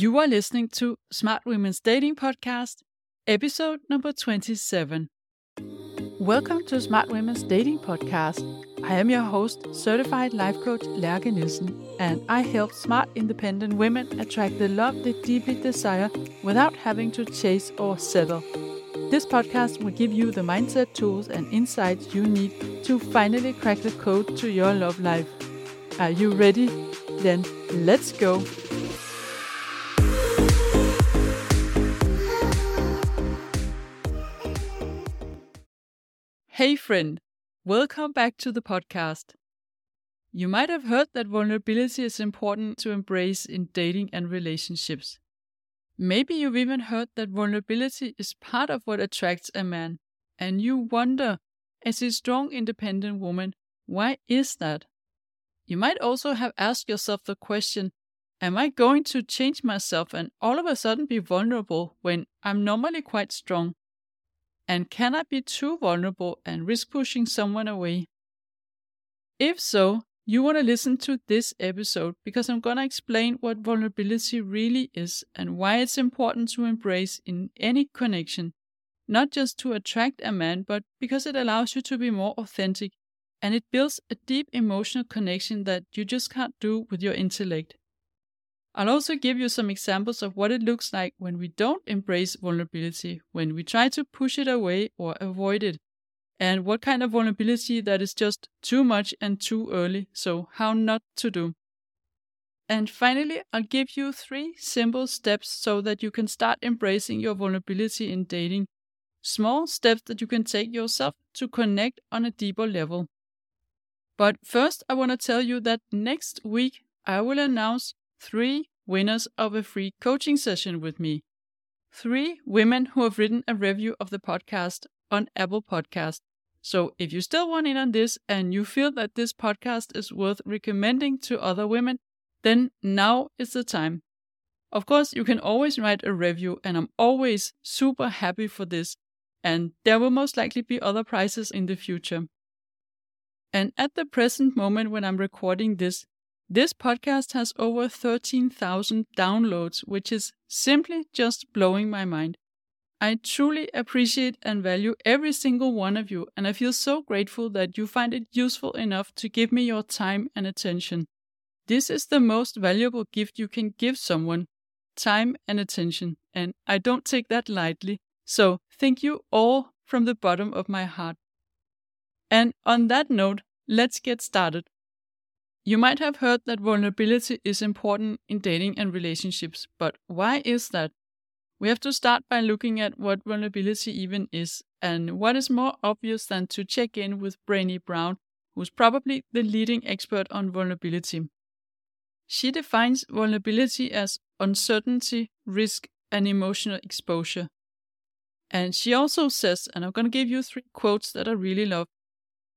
You are listening to Smart Women's Dating Podcast, episode number 27. Welcome to Smart Women's Dating Podcast. I am your host, certified life coach Lærke Nielsen, and I help smart, independent women attract the love they deeply desire without having to chase or settle. This podcast will give you the mindset tools and insights you need to finally crack the code to your love life. Are you ready? Then let's go. Hey, friend, welcome back to the podcast. You might have heard that vulnerability is important to embrace in dating and relationships. Maybe you've even heard that vulnerability is part of what attracts a man, and you wonder, as a strong, independent woman, why is that? You might also have asked yourself the question Am I going to change myself and all of a sudden be vulnerable when I'm normally quite strong? And can I be too vulnerable and risk pushing someone away? If so, you want to listen to this episode because I'm going to explain what vulnerability really is and why it's important to embrace in any connection, not just to attract a man, but because it allows you to be more authentic and it builds a deep emotional connection that you just can't do with your intellect. I'll also give you some examples of what it looks like when we don't embrace vulnerability, when we try to push it away or avoid it, and what kind of vulnerability that is just too much and too early, so how not to do. And finally, I'll give you three simple steps so that you can start embracing your vulnerability in dating. Small steps that you can take yourself to connect on a deeper level. But first, I want to tell you that next week I will announce three winners of a free coaching session with me. Three women who have written a review of the podcast on Apple Podcast. So if you still want in on this and you feel that this podcast is worth recommending to other women, then now is the time. Of course, you can always write a review, and I'm always super happy for this. And there will most likely be other prizes in the future. And at the present moment, when I'm recording this, this podcast has over 13,000 downloads, which is simply just blowing my mind. I truly appreciate and value every single one of you, and I feel so grateful that you find it useful enough to give me your time and attention. This is the most valuable gift you can give someone time and attention, and I don't take that lightly. So, thank you all from the bottom of my heart. And on that note, let's get started. You might have heard that vulnerability is important in dating and relationships, but why is that? We have to start by looking at what vulnerability even is, and what is more obvious than to check in with Brené Brown, who's probably the leading expert on vulnerability. She defines vulnerability as uncertainty, risk, and emotional exposure. And she also says, and I'm going to give you three quotes that I really love.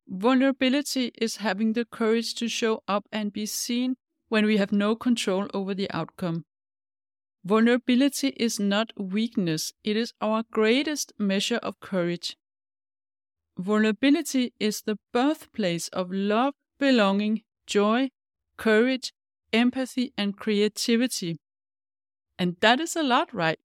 Vulnerability is having the courage to show up and be seen when we have no control over the outcome. Vulnerability is not weakness, it is our greatest measure of courage. Vulnerability is the birthplace of love, belonging, joy, courage, empathy, and creativity. And that is a lot, right?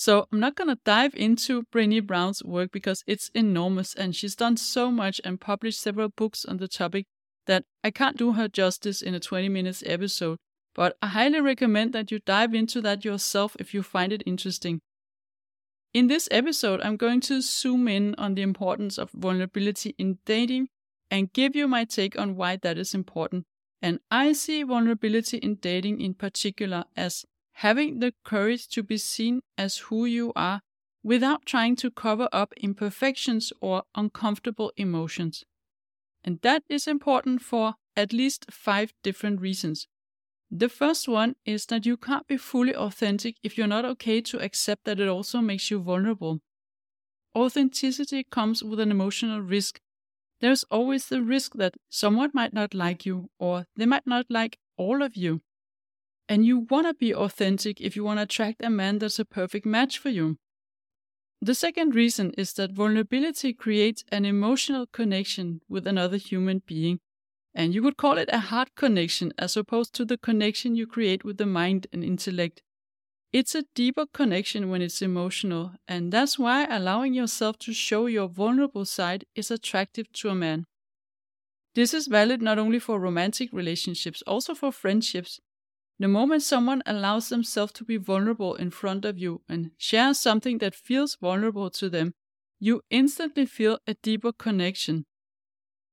So I'm not going to dive into Brené Brown's work because it's enormous and she's done so much and published several books on the topic that I can't do her justice in a 20 minutes episode. But I highly recommend that you dive into that yourself if you find it interesting. In this episode, I'm going to zoom in on the importance of vulnerability in dating and give you my take on why that is important. And I see vulnerability in dating in particular as having the courage to be seen as who you are without trying to cover up imperfections or uncomfortable emotions. And that is important for at least five different reasons. The first one is that you can't be fully authentic if you're not okay to accept that it also makes you vulnerable. Authenticity comes with an emotional risk. There's always the risk that someone might not like you or they might not like all of you. And you want to be authentic if you want to attract a man that's a perfect match for you. The second reason is that vulnerability creates an emotional connection with another human being. And you could call it a heart connection as opposed to the connection you create with the mind and intellect. It's a deeper connection when it's emotional, and that's why allowing yourself to show your vulnerable side is attractive to a man. This is valid not only for romantic relationships, also for friendships. The moment someone allows themselves to be vulnerable in front of you and shares something that feels vulnerable to them, you instantly feel a deeper connection.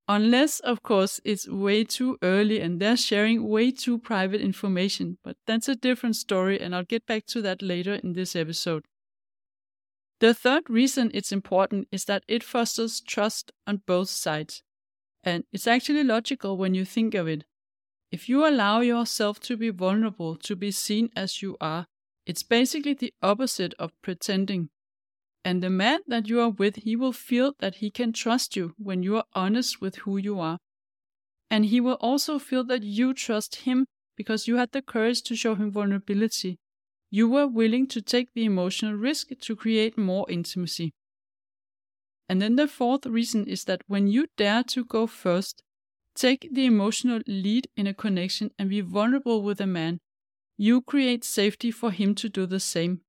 Unless, of course, it's way too early and they're sharing way too private information, but that's a different story, and I'll get back to that later in this episode. The third reason it's important is that it fosters trust on both sides. And it's actually logical when you think of it. If you allow yourself to be vulnerable, to be seen as you are, it's basically the opposite of pretending. And the man that you are with, he will feel that he can trust you when you are honest with who you are. And he will also feel that you trust him because you had the courage to show him vulnerability. You were willing to take the emotional risk to create more intimacy. And then the fourth reason is that when you dare to go first, take the emotional lead in a connection and be vulnerable with a man, you create safety for him to do the same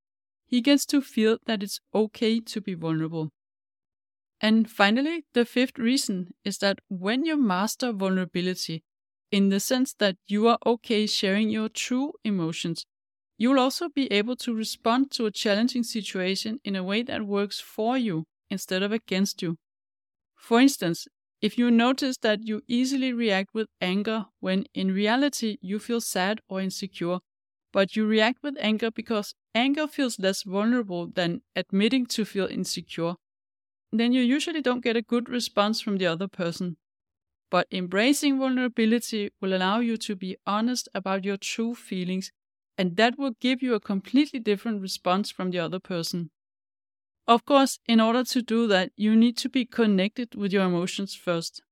he gets to feel that it's okay to be vulnerable. And finally, the fifth reason is that when you master vulnerability, in the sense that you are okay sharing your true emotions, you'll also be able to respond to a challenging situation in a way that works for you instead of against you. For instance, if you notice that you easily react with anger when in reality you feel sad or insecure, but you react with anger because anger feels less vulnerable than admitting to feel insecure, then you usually don't get a good response from the other person. But embracing vulnerability will allow you to be honest about your true feelings, and that will give you a completely different response from the other person. Of course, in order to do that, you need to be connected with your emotions first.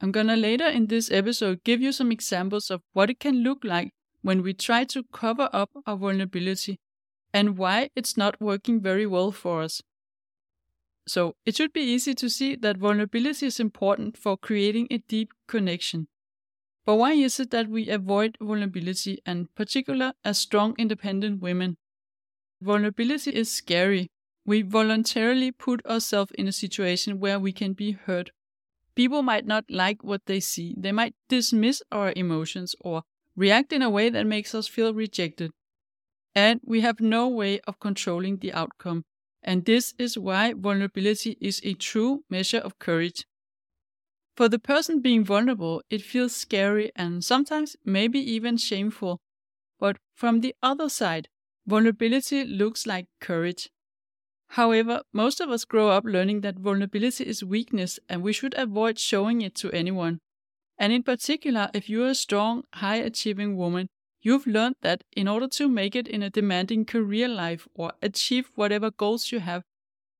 I'm gonna later in this episode give you some examples of what it can look like when we try to cover up our vulnerability and why it's not working very well for us. So, it should be easy to see that vulnerability is important for creating a deep connection. But why is it that we avoid vulnerability, and particular as strong independent women? Vulnerability is scary. We voluntarily put ourselves in a situation where we can be hurt. People might not like what they see. They might dismiss our emotions or react in a way that makes us feel rejected. And we have no way of controlling the outcome. And this is why vulnerability is a true measure of courage. For the person being vulnerable, it feels scary and sometimes maybe even shameful. But from the other side, vulnerability looks like courage. However, most of us grow up learning that vulnerability is weakness and we should avoid showing it to anyone. And in particular, if you're a strong, high achieving woman, you've learned that in order to make it in a demanding career life or achieve whatever goals you have,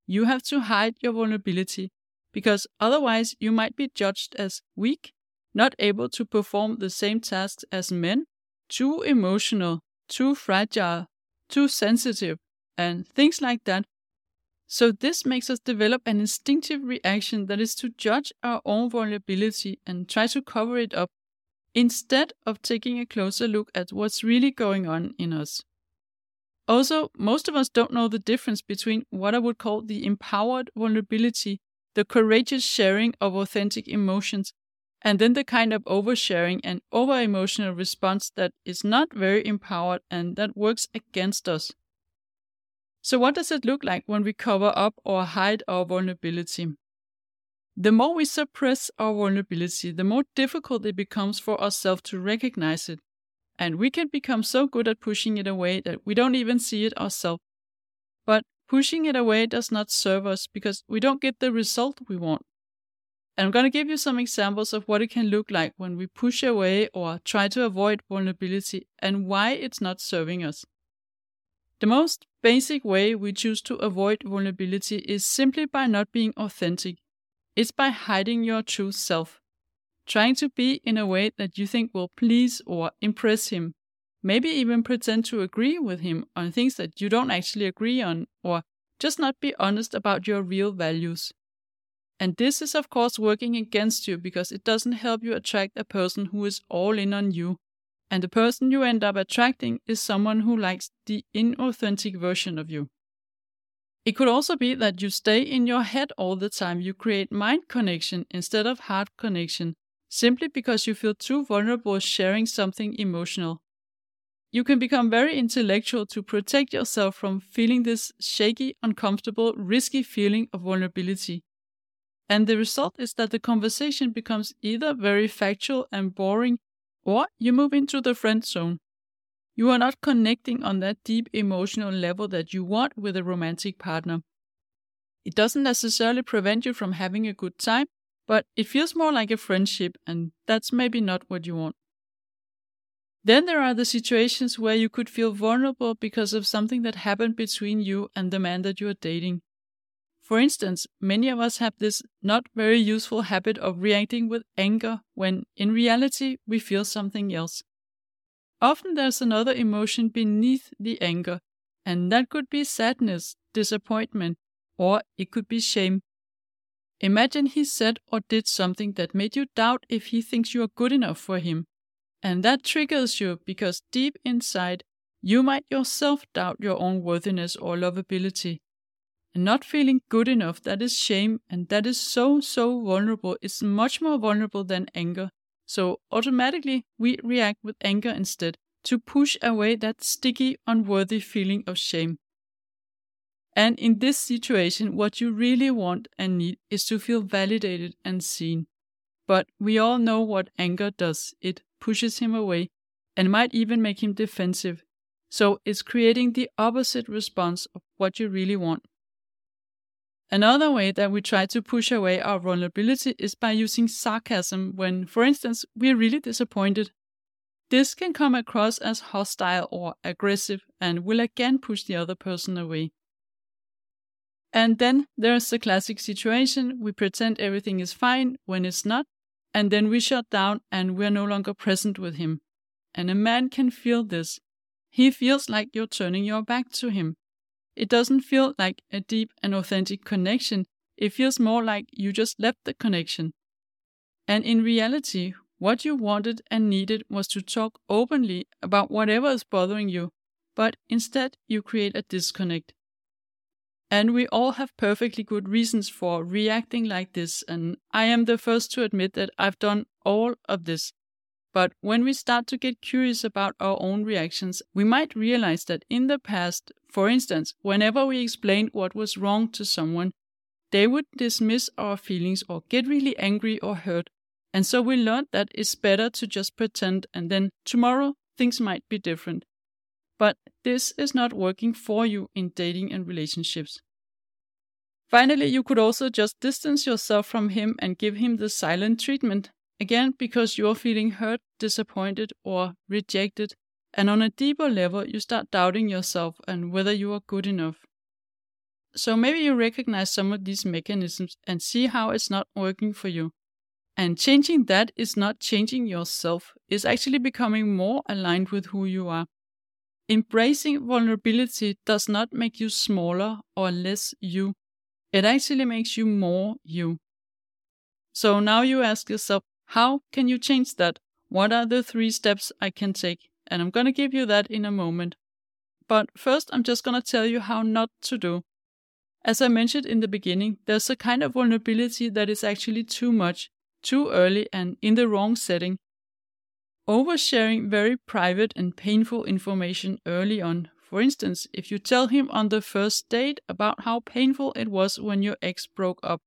you have to hide your vulnerability because otherwise you might be judged as weak, not able to perform the same tasks as men, too emotional, too fragile, too sensitive, and things like that so, this makes us develop an instinctive reaction that is to judge our own vulnerability and try to cover it up instead of taking a closer look at what's really going on in us. Also, most of us don't know the difference between what I would call the empowered vulnerability, the courageous sharing of authentic emotions, and then the kind of oversharing and over emotional response that is not very empowered and that works against us. So, what does it look like when we cover up or hide our vulnerability? The more we suppress our vulnerability, the more difficult it becomes for ourselves to recognize it. And we can become so good at pushing it away that we don't even see it ourselves. But pushing it away does not serve us because we don't get the result we want. And I'm going to give you some examples of what it can look like when we push away or try to avoid vulnerability and why it's not serving us. The most basic way we choose to avoid vulnerability is simply by not being authentic. It's by hiding your true self. Trying to be in a way that you think will please or impress him. Maybe even pretend to agree with him on things that you don't actually agree on, or just not be honest about your real values. And this is, of course, working against you because it doesn't help you attract a person who is all in on you. And the person you end up attracting is someone who likes the inauthentic version of you. It could also be that you stay in your head all the time. You create mind connection instead of heart connection, simply because you feel too vulnerable sharing something emotional. You can become very intellectual to protect yourself from feeling this shaky, uncomfortable, risky feeling of vulnerability. And the result is that the conversation becomes either very factual and boring, or you move into the friend zone. You are not connecting on that deep emotional level that you want with a romantic partner. It doesn't necessarily prevent you from having a good time, but it feels more like a friendship, and that's maybe not what you want. Then there are the situations where you could feel vulnerable because of something that happened between you and the man that you are dating. For instance, many of us have this not very useful habit of reacting with anger when in reality we feel something else. Often there's another emotion beneath the anger, and that could be sadness, disappointment, or it could be shame. Imagine he said or did something that made you doubt if he thinks you are good enough for him. And that triggers you because deep inside, you might yourself doubt your own worthiness or lovability. And not feeling good enough, that is shame, and that is so, so vulnerable. It's much more vulnerable than anger. So automatically we react with anger instead to push away that sticky, unworthy feeling of shame. And in this situation, what you really want and need is to feel validated and seen. But we all know what anger does it pushes him away and might even make him defensive. So it's creating the opposite response of what you really want. Another way that we try to push away our vulnerability is by using sarcasm when, for instance, we're really disappointed. This can come across as hostile or aggressive and will again push the other person away. And then there's the classic situation we pretend everything is fine when it's not, and then we shut down and we're no longer present with him. And a man can feel this. He feels like you're turning your back to him. It doesn't feel like a deep and authentic connection, it feels more like you just left the connection. And in reality, what you wanted and needed was to talk openly about whatever is bothering you, but instead you create a disconnect. And we all have perfectly good reasons for reacting like this, and I am the first to admit that I've done all of this. But when we start to get curious about our own reactions, we might realize that in the past, for instance, whenever we explained what was wrong to someone, they would dismiss our feelings or get really angry or hurt. And so we learned that it's better to just pretend and then tomorrow things might be different. But this is not working for you in dating and relationships. Finally, you could also just distance yourself from him and give him the silent treatment Again, because you're feeling hurt, disappointed, or rejected, and on a deeper level, you start doubting yourself and whether you are good enough. So maybe you recognize some of these mechanisms and see how it's not working for you. And changing that is not changing yourself, it's actually becoming more aligned with who you are. Embracing vulnerability does not make you smaller or less you, it actually makes you more you. So now you ask yourself, how can you change that? What are the three steps I can take? And I'm going to give you that in a moment. But first, I'm just going to tell you how not to do. As I mentioned in the beginning, there's a kind of vulnerability that is actually too much, too early, and in the wrong setting. Oversharing very private and painful information early on. For instance, if you tell him on the first date about how painful it was when your ex broke up,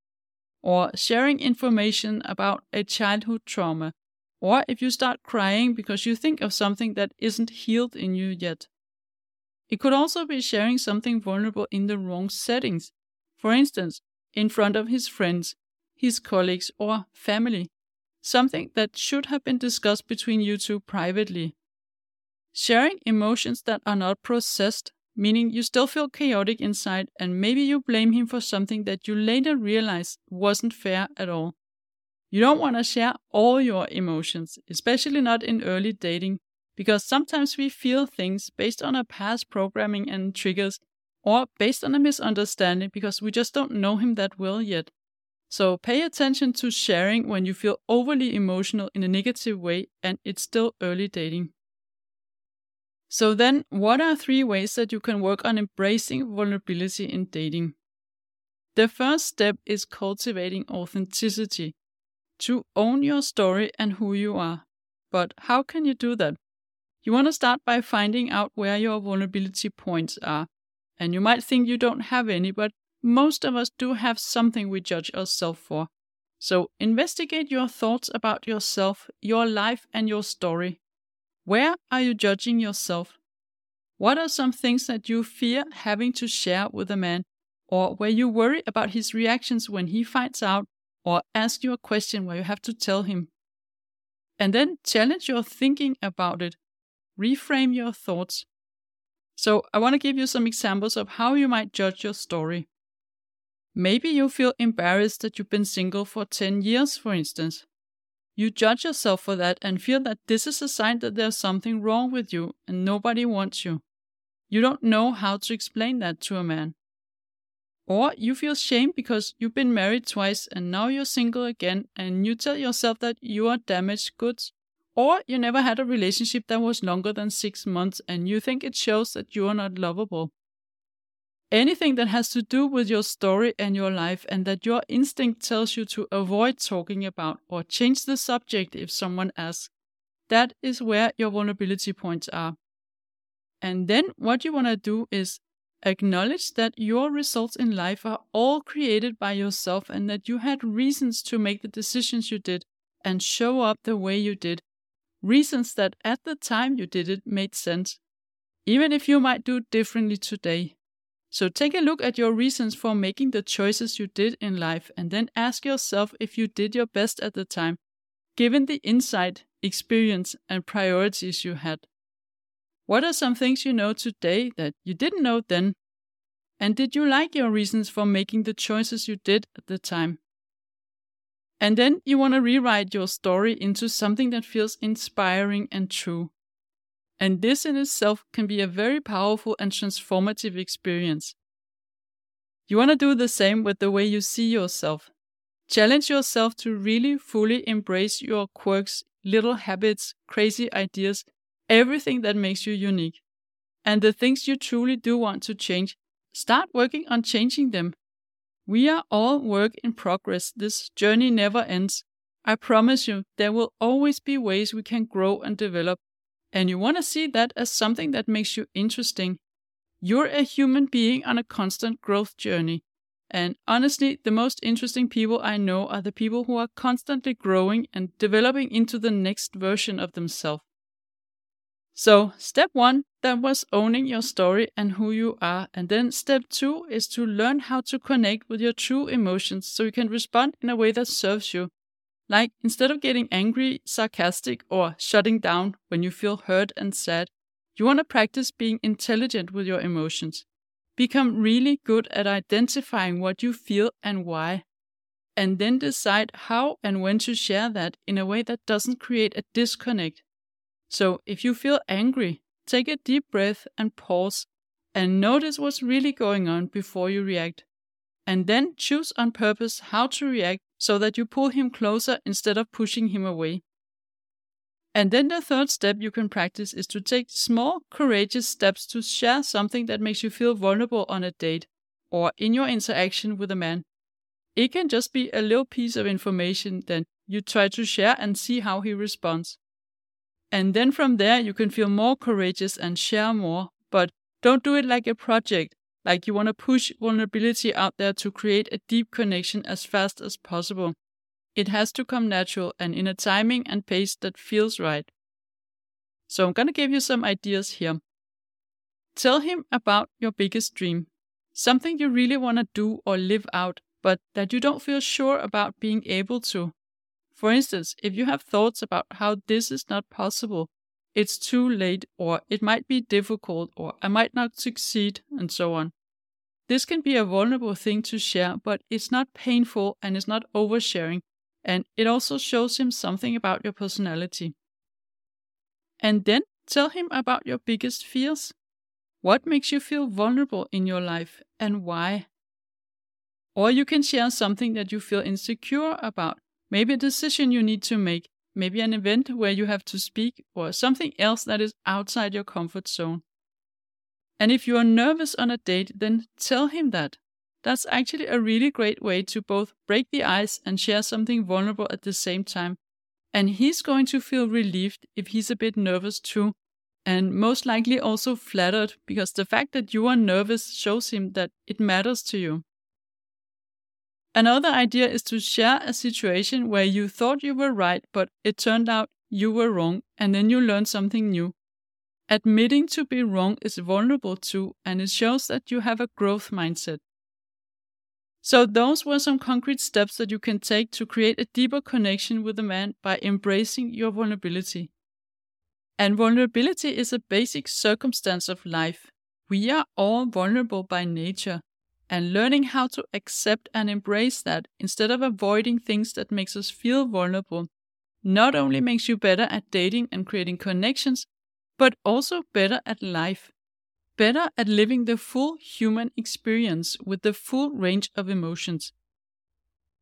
or sharing information about a childhood trauma, or if you start crying because you think of something that isn't healed in you yet. It could also be sharing something vulnerable in the wrong settings, for instance, in front of his friends, his colleagues, or family, something that should have been discussed between you two privately. Sharing emotions that are not processed meaning you still feel chaotic inside and maybe you blame him for something that you later realize wasn't fair at all. You don't want to share all your emotions, especially not in early dating, because sometimes we feel things based on our past programming and triggers, or based on a misunderstanding because we just don't know him that well yet. So pay attention to sharing when you feel overly emotional in a negative way and it's still early dating. So, then, what are three ways that you can work on embracing vulnerability in dating? The first step is cultivating authenticity, to own your story and who you are. But how can you do that? You want to start by finding out where your vulnerability points are. And you might think you don't have any, but most of us do have something we judge ourselves for. So investigate your thoughts about yourself, your life, and your story. Where are you judging yourself? What are some things that you fear having to share with a man, or where you worry about his reactions when he finds out, or ask you a question where you have to tell him? And then challenge your thinking about it. Reframe your thoughts. So, I want to give you some examples of how you might judge your story. Maybe you feel embarrassed that you've been single for 10 years, for instance. You judge yourself for that and feel that this is a sign that there's something wrong with you and nobody wants you. You don't know how to explain that to a man. Or you feel shame because you've been married twice and now you're single again and you tell yourself that you are damaged goods. Or you never had a relationship that was longer than six months and you think it shows that you are not lovable anything that has to do with your story and your life, and that your instinct tells you to avoid talking about or change the subject if someone asks, that is where your vulnerability points are. And then what you want to do is acknowledge that your results in life are all created by yourself and that you had reasons to make the decisions you did and show up the way you did. Reasons that at the time you did it made sense, even if you might do differently today. So take a look at your reasons for making the choices you did in life and then ask yourself if you did your best at the time, given the insight, experience, and priorities you had. What are some things you know today that you didn't know then? And did you like your reasons for making the choices you did at the time? And then you want to rewrite your story into something that feels inspiring and true. And this in itself can be a very powerful and transformative experience. You want to do the same with the way you see yourself. Challenge yourself to really fully embrace your quirks, little habits, crazy ideas, everything that makes you unique. And the things you truly do want to change, start working on changing them. We are all work in progress. This journey never ends. I promise you, there will always be ways we can grow and develop and you want to see that as something that makes you interesting. You're a human being on a constant growth journey. And honestly, the most interesting people I know are the people who are constantly growing and developing into the next version of themselves. So, step one, that was owning your story and who you are. And then step two is to learn how to connect with your true emotions so you can respond in a way that serves you like, instead of getting angry, sarcastic, or shutting down when you feel hurt and sad, you want to practice being intelligent with your emotions. Become really good at identifying what you feel and why, and then decide how and when to share that in a way that doesn't create a disconnect. So, if you feel angry, take a deep breath and pause and notice what's really going on before you react. And then choose on purpose how to react so that you pull him closer instead of pushing him away. And then the third step you can practice is to take small, courageous steps to share something that makes you feel vulnerable on a date or in your interaction with a man. It can just be a little piece of information that you try to share and see how he responds. And then from there, you can feel more courageous and share more, but don't do it like a project. Like you want to push vulnerability out there to create a deep connection as fast as possible. It has to come natural and in a timing and pace that feels right. So I'm going to give you some ideas here. Tell him about your biggest dream, something you really want to do or live out, but that you don't feel sure about being able to. For instance, if you have thoughts about how this is not possible, it's too late, or it might be difficult, or I might not succeed, and so on. This can be a vulnerable thing to share, but it's not painful and it's not oversharing, and it also shows him something about your personality. And then tell him about your biggest fears. What makes you feel vulnerable in your life and why? Or you can share something that you feel insecure about, maybe a decision you need to make, maybe an event where you have to speak, or something else that is outside your comfort zone. And if you are nervous on a date, then tell him that. That's actually a really great way to both break the ice and share something vulnerable at the same time. And he's going to feel relieved if he's a bit nervous too, and most likely also flattered because the fact that you are nervous shows him that it matters to you. Another idea is to share a situation where you thought you were right, but it turned out you were wrong, and then you learn something new. Admitting to be wrong is vulnerable too, and it shows that you have a growth mindset. So, those were some concrete steps that you can take to create a deeper connection with a man by embracing your vulnerability. And vulnerability is a basic circumstance of life. We are all vulnerable by nature, and learning how to accept and embrace that instead of avoiding things that makes us feel vulnerable not only makes you better at dating and creating connections, but also better at life better at living the full human experience with the full range of emotions.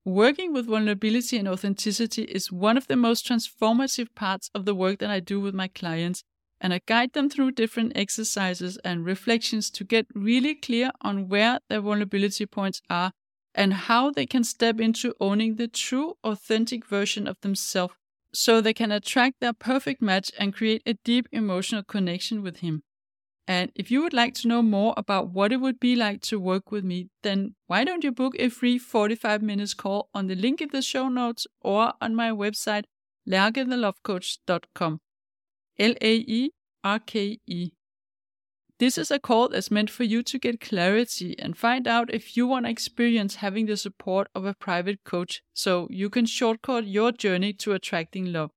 Working with vulnerability and authenticity is one of the most transformative parts of the work that I do with my clients, and I guide them through different exercises and reflections to get really clear on where their vulnerability points are and how they can step into owning the true, authentic version of themselves so they can attract their perfect match and create a deep emotional connection with him. And if you would like to know more about what it would be like to work with me, then why don't you book a free 45 minutes call on the link in the show notes or on my website, laerkethelovecoach.com. L A E R K E. This is a call that's meant for you to get clarity and find out if you want to experience having the support of a private coach so you can shortcut your journey to attracting love.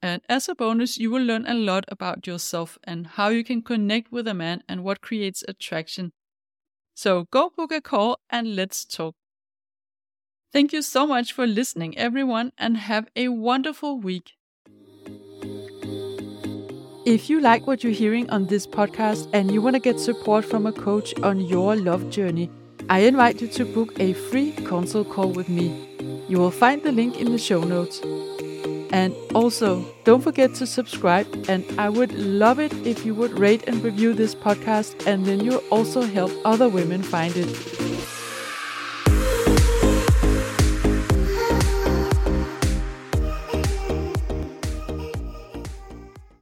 And as a bonus, you will learn a lot about yourself and how you can connect with a man and what creates attraction. So go book a call and let's talk. Thank you so much for listening, everyone, and have a wonderful week. If you like what you're hearing on this podcast and you want to get support from a coach on your love journey, I invite you to book a free consult call with me. You will find the link in the show notes. And also, don't forget to subscribe. And I would love it if you would rate and review this podcast, and then you'll also help other women find it.